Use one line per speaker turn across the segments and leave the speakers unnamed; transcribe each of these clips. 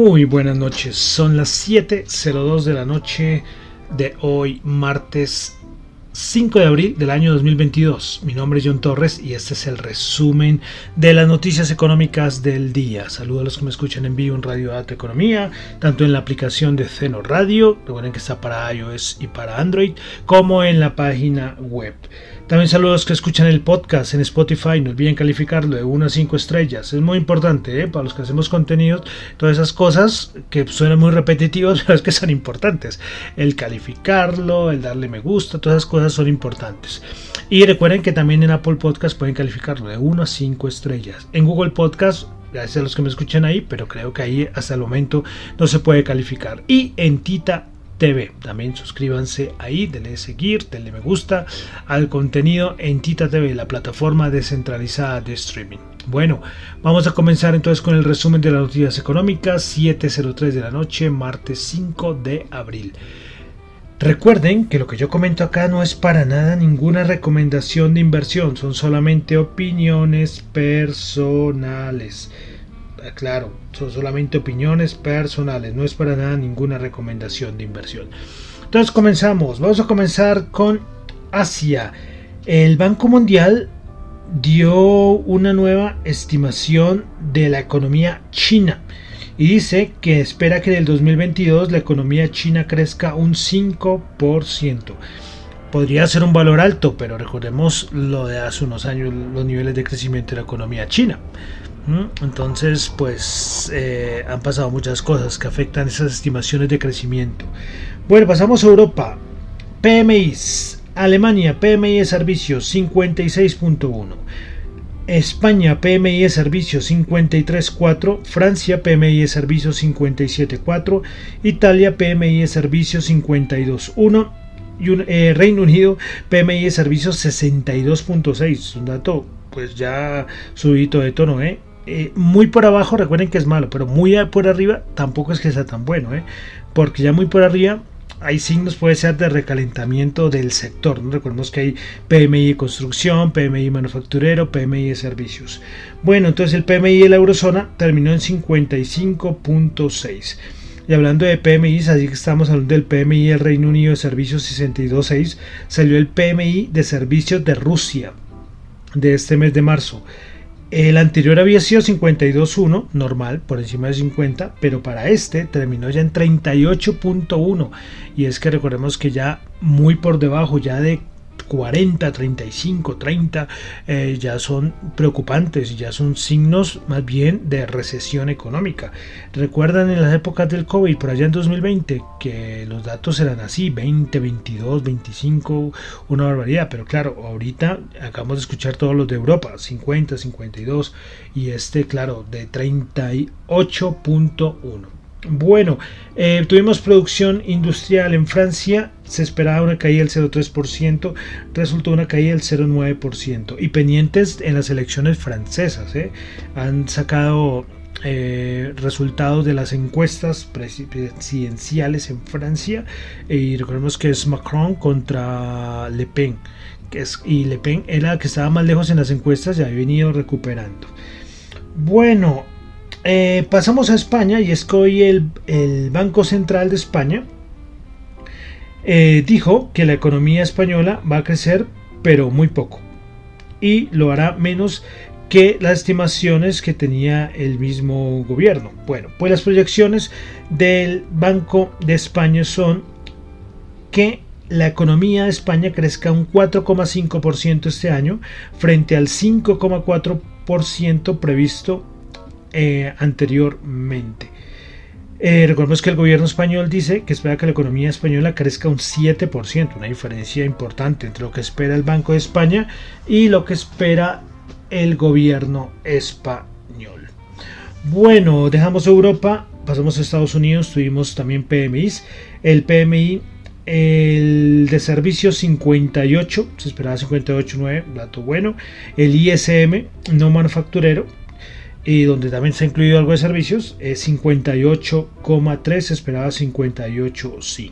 Muy buenas noches, son las 7.02 de la noche de hoy, martes 5 de abril del año 2022. Mi nombre es John Torres y este es el resumen de las noticias económicas del día. Saludos a los que me escuchan en vivo en Radio Dato Economía, tanto en la aplicación de Ceno Radio, recuerden que está para iOS y para Android, como en la página web. También saludos a los que escuchan el podcast en Spotify, no olviden calificarlo de 1 a 5 estrellas. Es muy importante ¿eh? para los que hacemos contenidos, todas esas cosas que suenan muy repetitivas, pero es que son importantes. El calificarlo, el darle me gusta, todas esas cosas son importantes. Y recuerden que también en Apple Podcast pueden calificarlo de 1 a 5 estrellas. En Google Podcast gracias a los que me escuchan ahí, pero creo que ahí hasta el momento no se puede calificar. Y en Tita TV. También suscríbanse ahí, denle seguir, denle me gusta al contenido en Tita TV, la plataforma descentralizada de streaming. Bueno, vamos a comenzar entonces con el resumen de las noticias económicas, 7.03 de la noche, martes 5 de abril. Recuerden que lo que yo comento acá no es para nada ninguna recomendación de inversión, son solamente opiniones personales. Ah, claro, son solamente opiniones personales, no es para nada ninguna recomendación de inversión. Entonces comenzamos, vamos a comenzar con Asia. El Banco Mundial dio una nueva estimación de la economía china y dice que espera que en el 2022 la economía china crezca un 5%. Podría ser un valor alto, pero recordemos lo de hace unos años, los niveles de crecimiento de la economía china. Entonces, pues eh, han pasado muchas cosas que afectan esas estimaciones de crecimiento. Bueno, pasamos a Europa. PMI. Alemania, PMI de servicios 56.1. España, PMI de servicios 53.4. Francia, PMI de servicios 57.4. Italia, PMI de servicios 52.1. Y eh, Reino Unido, PMI de servicios 62.6. Un dato, pues ya subito de tono, ¿eh? Eh, muy por abajo, recuerden que es malo, pero muy por arriba tampoco es que sea tan bueno, ¿eh? porque ya muy por arriba hay signos, puede ser de recalentamiento del sector. ¿no? Recordemos que hay PMI de construcción, PMI manufacturero, PMI de servicios. Bueno, entonces el PMI de la eurozona terminó en 55.6. Y hablando de PMI, así que estamos hablando del PMI del Reino Unido de servicios 62.6, salió el PMI de servicios de Rusia de este mes de marzo. El anterior había sido 52.1, normal, por encima de 50, pero para este terminó ya en 38.1. Y es que recordemos que ya muy por debajo, ya de 40, 35, 30 ya son preocupantes, ya son signos más bien de recesión económica. Recuerdan en las épocas del COVID, por allá en 2020, que los datos eran así, 20, 22, 25, una barbaridad, pero claro, ahorita acabamos de escuchar todos los de Europa, 50, 52 y este, claro, de 38.1. Bueno, eh, tuvimos producción industrial en Francia, se esperaba una caída del 0,3%, resultó una caída del 0,9%. Y pendientes en las elecciones francesas, ¿eh? han sacado eh, resultados de las encuestas presidenciales en Francia y recordemos que es Macron contra Le Pen. Que es, y Le Pen era la que estaba más lejos en las encuestas y ha venido recuperando. Bueno, eh, pasamos a España y es que hoy el, Banco Central de España eh, dijo que la economía española va a crecer pero muy poco y lo hará menos que las estimaciones que tenía el mismo gobierno. Bueno, pues las proyecciones del Banco de España son que la economía de España crezca un 4,5% este año frente al 5,4% previsto eh, anteriormente. Eh, recordemos que el gobierno español dice que espera que la economía española crezca un 7%, una diferencia importante entre lo que espera el Banco de España y lo que espera el gobierno español. Bueno, dejamos Europa, pasamos a Estados Unidos, tuvimos también PMIs. El PMI el de servicios 58, se esperaba 58.9, dato bueno. El ISM no manufacturero, y donde también se ha incluido algo de servicios, es 58,3, se esperaba 58,5.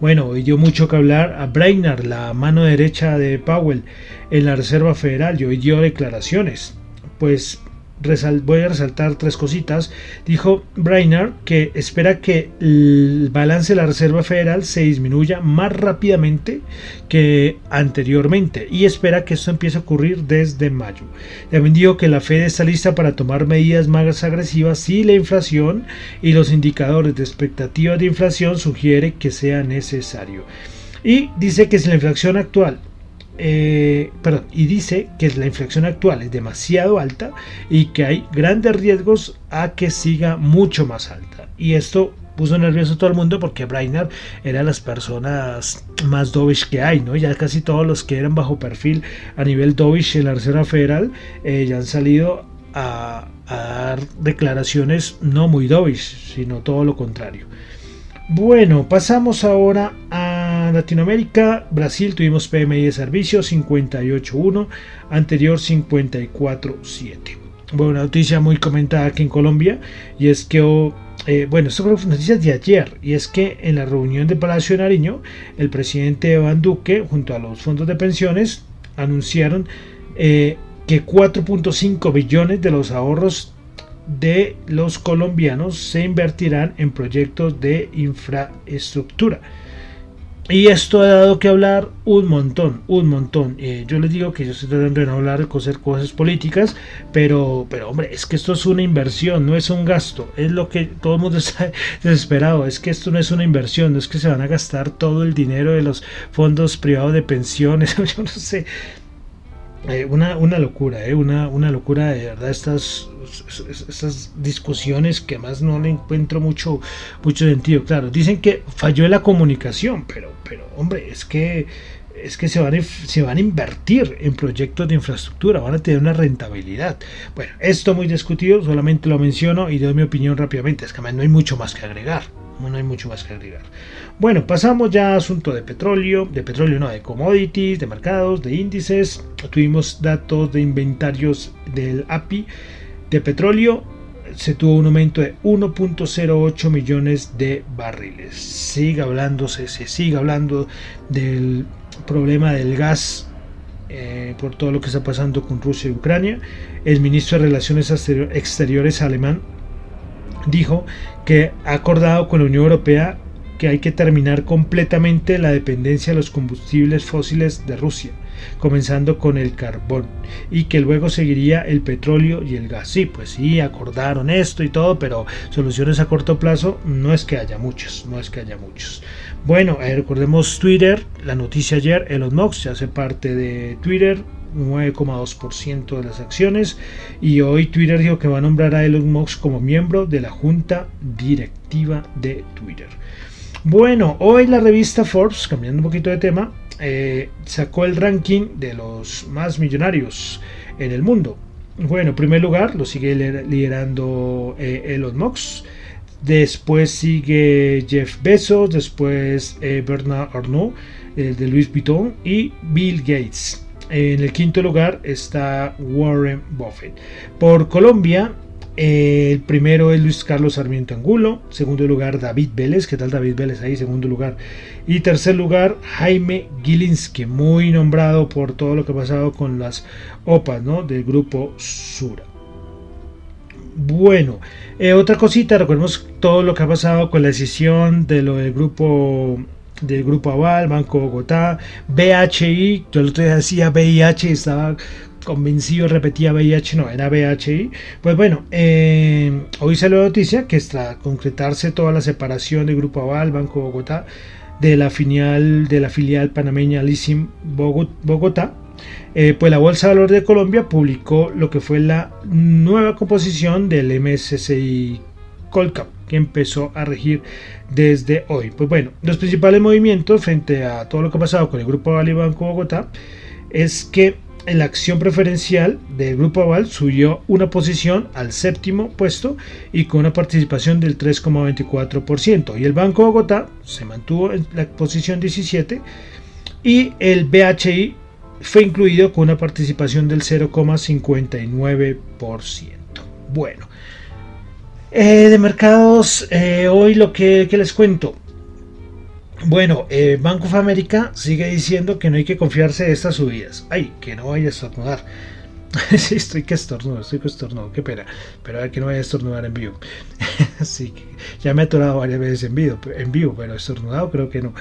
Bueno, hoy dio mucho que hablar a Brainard, la mano derecha de Powell en la Reserva Federal, y hoy dio declaraciones. Pues voy a resaltar tres cositas. Dijo Brainerd que espera que el balance de la Reserva Federal se disminuya más rápidamente que anteriormente y espera que esto empiece a ocurrir desde mayo. También dijo que la Fed está lista para tomar medidas más agresivas si la inflación y los indicadores de expectativa de inflación sugiere que sea necesario. Y dice que si la inflación actual eh, y dice que la inflación actual es demasiado alta y que hay grandes riesgos a que siga mucho más alta. Y esto puso nervioso a todo el mundo porque Brainerd era de las personas más dovish que hay, ¿no? Ya casi todos los que eran bajo perfil a nivel dovish en la Reserva Federal eh, ya han salido a, a, dar declaraciones no muy dovish, sino todo lo contrario. Bueno, pasamos ahora a Latinoamérica. Brasil tuvimos PMI de servicio 58.1, anterior 54.7. Bueno, una noticia muy comentada aquí en Colombia y es que, oh, eh, bueno, esto fue noticias de ayer y es que en la reunión de Palacio de Nariño, el presidente Iván Duque junto a los fondos de pensiones anunciaron eh, que 4.5 billones de los ahorros de los colombianos se invertirán en proyectos de infraestructura. Y esto ha dado que hablar un montón, un montón. Eh, yo les digo que yo estoy tratando de no hablar de cosas, cosas políticas, pero, pero hombre, es que esto es una inversión, no es un gasto. Es lo que todo el mundo está desesperado. Es que esto no es una inversión, no es que se van a gastar todo el dinero de los fondos privados de pensiones. Yo no sé, eh, una, una, locura, eh, una, una, locura de verdad estas, estas discusiones que más no le encuentro mucho, mucho sentido. Claro, dicen que falló la comunicación, pero, pero hombre, es que es que se van, a, se van a invertir en proyectos de infraestructura, van a tener una rentabilidad. Bueno, esto muy discutido, solamente lo menciono y doy mi opinión rápidamente, es que no hay mucho más que agregar no hay mucho más que agregar. Bueno, pasamos ya a asunto de petróleo, de petróleo no, de commodities, de mercados, de índices. Tuvimos datos de inventarios del API de petróleo. Se tuvo un aumento de 1.08 millones de barriles. Sigue hablándose, se sigue hablando del problema del gas eh, por todo lo que está pasando con Rusia y Ucrania. El ministro de Relaciones Exteriores alemán dijo que ha acordado con la Unión Europea que hay que terminar completamente la dependencia de los combustibles fósiles de Rusia, comenzando con el carbón, y que luego seguiría el petróleo y el gas. Sí, pues sí, acordaron esto y todo, pero soluciones a corto plazo no es que haya muchos, no es que haya muchos. Bueno, eh, recordemos Twitter, la noticia ayer, Elon Musk ya hace parte de Twitter, 9,2% de las acciones y hoy Twitter dijo que va a nombrar a Elon Musk como miembro de la junta directiva de Twitter. Bueno, hoy la revista Forbes, cambiando un poquito de tema, eh, sacó el ranking de los más millonarios en el mundo. Bueno, en primer lugar lo sigue liderando eh, Elon Musk. Después sigue Jeff Bezos, después eh, Bernard Arnault de Louis Vuitton y Bill Gates. En el quinto lugar está Warren Buffett. Por Colombia, el primero es Luis Carlos Sarmiento Angulo. Segundo lugar, David Vélez. ¿Qué tal David Vélez ahí? Segundo lugar. Y tercer lugar, Jaime Gilinski, muy nombrado por todo lo que ha pasado con las OPAs ¿no? del grupo Sura. Bueno, eh, otra cosita, recordemos todo lo que ha pasado con la decisión de lo del grupo del Grupo Aval, Banco Bogotá, BHI, yo el otro día decía VIH, estaba convencido, repetía VIH, no, era BHI. Pues bueno, eh, hoy salió la noticia que está concretarse toda la separación del Grupo Aval, Banco Bogotá, de la filial, de la filial panameña Lisim Bogotá. Eh, pues la Bolsa de Valores de Colombia publicó lo que fue la nueva composición del MSCI Colcap que empezó a regir desde hoy. Pues bueno, los principales movimientos frente a todo lo que ha pasado con el Grupo Aval y Banco Bogotá es que la acción preferencial del Grupo Aval subió una posición al séptimo puesto y con una participación del 3,24%. Y el Banco Bogotá se mantuvo en la posición 17 y el BHI fue incluido con una participación del 0,59%. Bueno, eh, de mercados, eh, hoy lo que, les cuento. Bueno, eh, Banco of America sigue diciendo que no hay que confiarse de estas subidas. Ay, que no vaya a estornudar. sí, estoy que estornudo, estoy que estornudo, qué pena. Pero a ver que no vaya a estornudar en vivo. Así que ya me he atorado varias veces en vivo, en vivo, pero estornudado creo que no.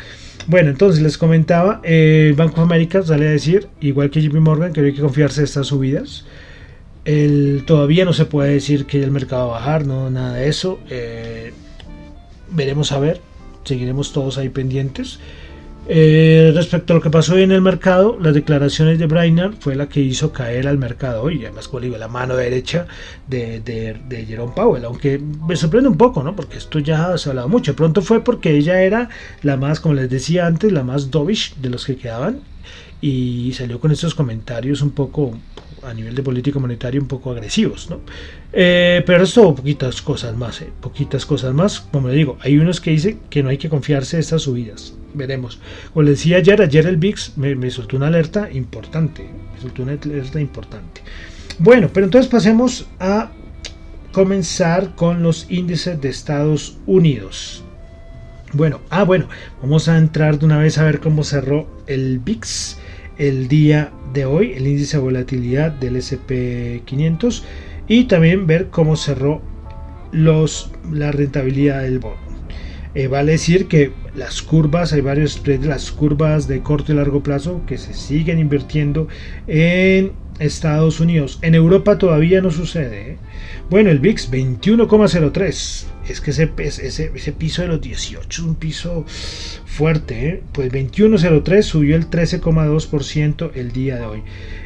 Bueno, entonces les comentaba, el Banco of America sale a decir, igual que JP Morgan, que no hay que confiarse de estas subidas. El, todavía no se puede decir que el mercado va a bajar, no, nada de eso. Eh, veremos a ver, seguiremos todos ahí pendientes. Eh, respecto a lo que pasó hoy en el mercado, las declaraciones de Brainerd fue la que hizo caer al mercado hoy, además como digo, la mano derecha de, de, Jerome Powell, aunque me sorprende un poco, ¿no? Porque esto ya se ha hablado mucho. Pronto fue porque ella era la más, como les decía antes, la más dovish de los que quedaban y salió con estos comentarios un poco a nivel de política monetaria un poco agresivos, ¿no? Eh, pero esto poquitas cosas más, ¿eh? poquitas cosas más. Como le digo, hay unos que dicen que no hay que confiarse en estas subidas. Veremos. Como le decía ayer, ayer el VIX me, me soltó una alerta importante. Me soltó una alerta importante. Bueno, pero entonces pasemos a comenzar con los índices de Estados Unidos. Bueno, ah, bueno, vamos a entrar de una vez a ver cómo cerró el VIX el día de hoy, el índice de volatilidad del SP500 y también ver cómo cerró los, la rentabilidad del bono. Eh, vale decir que las curvas, hay varios las curvas de corto y largo plazo que se siguen invirtiendo en Estados Unidos. En Europa todavía no sucede. ¿eh? Bueno, el VIX 21,03. Es que ese, piso de los 18 es un piso fuerte. ¿eh? Pues 21,03 subió el 13,2% el día de hoy.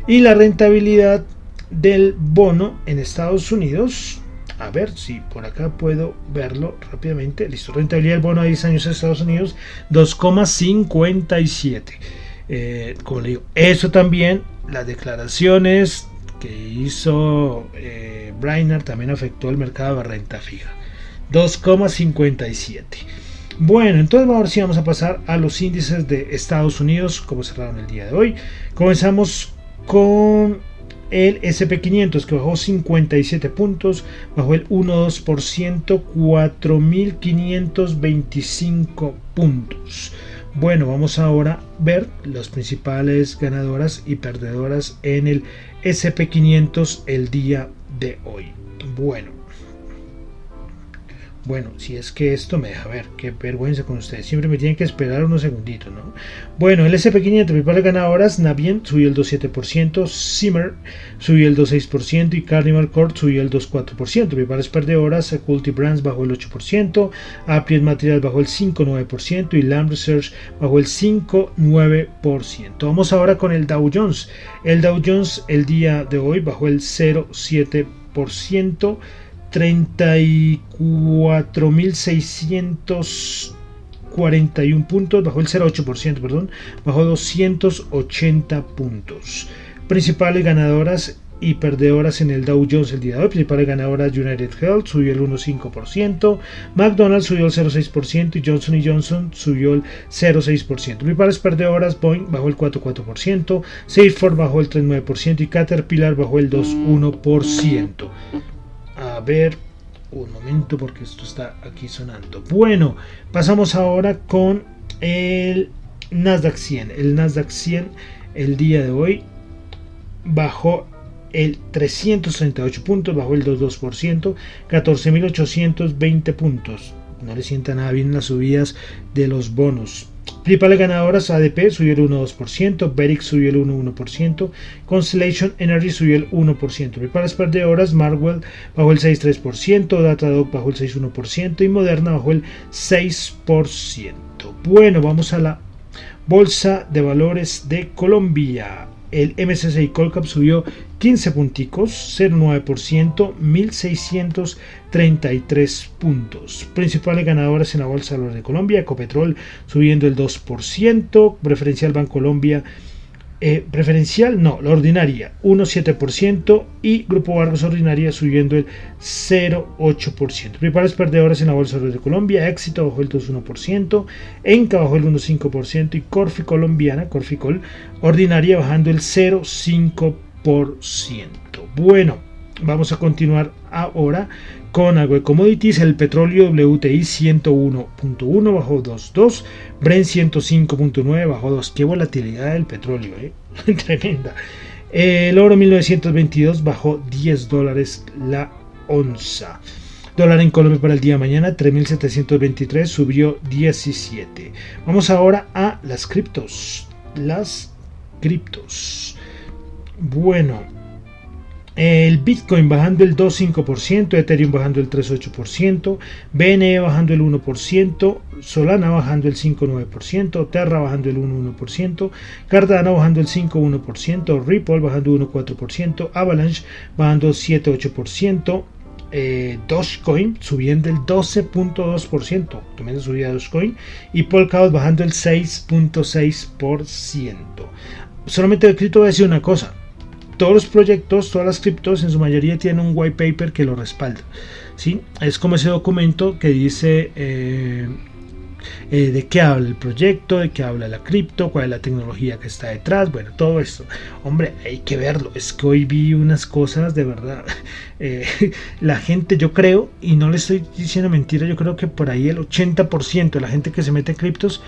Y la rentabilidad del bono en Estados Unidos. A ver si por acá puedo verlo rápidamente. Listo, rentabilidad del bono a 10 años en Estados Unidos 2,57. Eh, como le digo, eso también, las declaraciones que hizo eh, también afectó el mercado de renta fija. 2,57. Bueno, entonces ahora sí vamos a pasar a los índices de Estados Unidos, como cerraron el día de hoy. Comenzamos con el SP500 que bajó 57 puntos, bajó el 1,2%, 4.525 puntos. Bueno, vamos ahora a ver las principales ganadoras y perdedoras en el SP500 el día de hoy. Bueno, bueno, si es que esto me deja ver, qué vergüenza con ustedes. Siempre me tienen que esperar unos segunditos, ¿no? Bueno, el SP500, principales ganadoras, Navient subió el 2,7%, Simmer subió el 2,6% y Carnival Corp subió el 2,4%. Principales perdedoras, Culti Brands bajó el 8%, Appian Material bajó el 5,9% y Lamb Research bajó el 5,9%. Vamos ahora con el Dow Jones. El Dow Jones el día de hoy bajó el 0,7%. 34.641 puntos, bajó el 0,8%, perdón, bajó 280 puntos. Principales ganadoras y perdedoras en el Dow Jones el día de hoy. Principales ganadoras United Health subió el 1,5%, McDonald's subió el 0,6% y Johnson Johnson subió el 0,6%. Principales perdedoras Boeing bajó el 4,4%, Salesforce bajó el 3,9% y Caterpillar bajó el 2,1% a ver un momento porque esto está aquí sonando. Bueno, pasamos ahora con el Nasdaq 100. El Nasdaq 100 el día de hoy bajó el 338 puntos, bajó el 2,2%, 14.820 puntos. No le sienta nada bien las subidas de los bonos. Principales ganadoras ADP subió el 1,2%, Beric subió el 1,1%, Constellation Energy subió el 1%. Principales perdedoras, Marwell bajó el 6,3%, Datadog bajó el 6,1% y Moderna bajó el 6%. Bueno, vamos a la Bolsa de Valores de Colombia. El MSCI Colcap subió 15 punticos, 0,9%, 1.633 puntos. Principales ganadores en la Bolsa de Colombia, Ecopetrol subiendo el 2%, Preferencial Bancolombia Colombia eh, preferencial, no, la ordinaria 1,7% y Grupo Vargas ordinaria subiendo el 0,8%. Principales perdedores en la Bolsa de Colombia, Éxito bajó el 2,1%, Enca bajó el 1,5% y Corfi colombiana, Corficol ordinaria bajando el 0,5%. Bueno, vamos a continuar ahora con algo de commodities, el petróleo WTI 101.1 bajó 2.2, Brent 105.9 bajó 2. Qué volatilidad del petróleo, ¿eh? tremenda. El oro 1922 bajó 10 dólares la onza. Dólar en Colombia para el día de mañana 3.723 subió 17. Vamos ahora a las criptos. Las criptos. Bueno, el Bitcoin bajando el 2,5%, Ethereum bajando el 3,8%, BNE bajando el 1%, Solana bajando el 5,9%, Terra bajando el 1,1%, Cardano bajando el 5,1%, Ripple bajando 1,4%, Avalanche bajando 7,8%, eh, Dogecoin subiendo el 12.2%, también subida Dogecoin, y Polkadot bajando el 6.6%. Solamente he escrito voy a decir una cosa, todos los proyectos, todas las criptos en su mayoría tienen un white paper que lo respalda. ¿sí? Es como ese documento que dice eh, eh, de qué habla el proyecto, de qué habla la cripto, cuál es la tecnología que está detrás, bueno, todo esto. Hombre, hay que verlo. Es que hoy vi unas cosas de verdad. Eh, la gente, yo creo, y no le estoy diciendo mentira, yo creo que por ahí el 80% de la gente que se mete en criptos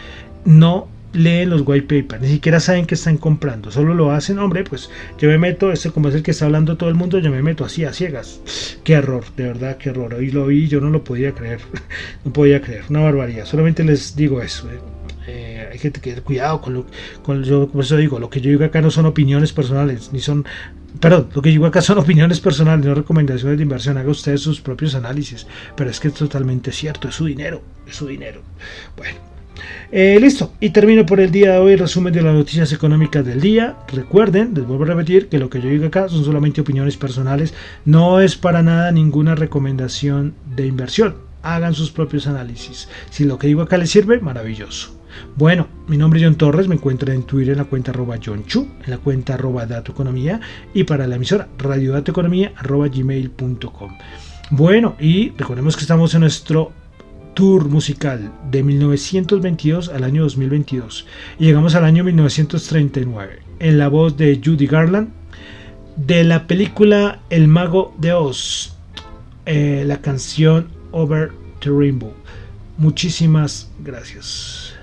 no leen los white papers, ni siquiera saben que están comprando, solo lo hacen, hombre, pues yo me meto, este como es el que está hablando todo el mundo, yo me meto así a ciegas. Qué error, de verdad, qué error. Hoy lo vi, yo no lo podía creer, no podía creer, una barbaridad. Solamente les digo eso. Eh. Eh, que tener cuidado con lo con yo eso digo lo que yo digo acá no son opiniones personales ni son perdón lo que yo digo acá son opiniones personales no recomendaciones de inversión haga usted sus propios análisis pero es que es totalmente cierto es su dinero es su dinero bueno eh, listo, y termino por el día de hoy resumen de las noticias económicas del día. Recuerden, les vuelvo a repetir que lo que yo digo acá son solamente opiniones personales, no es para nada ninguna recomendación de inversión. Hagan sus propios análisis. Si lo que digo acá les sirve, maravilloso. Bueno, mi nombre es John Torres, me encuentran en Twitter en la cuenta arroba John Chu, en la cuenta arroba Economía y para la emisora radiodatoeconomía arroba gmail.com. Bueno, y recordemos que estamos en nuestro tour musical de 1922 al año 2022 y llegamos al año 1939 en la voz de Judy Garland de la película El mago de Oz eh, la canción Over the Rainbow. Muchísimas gracias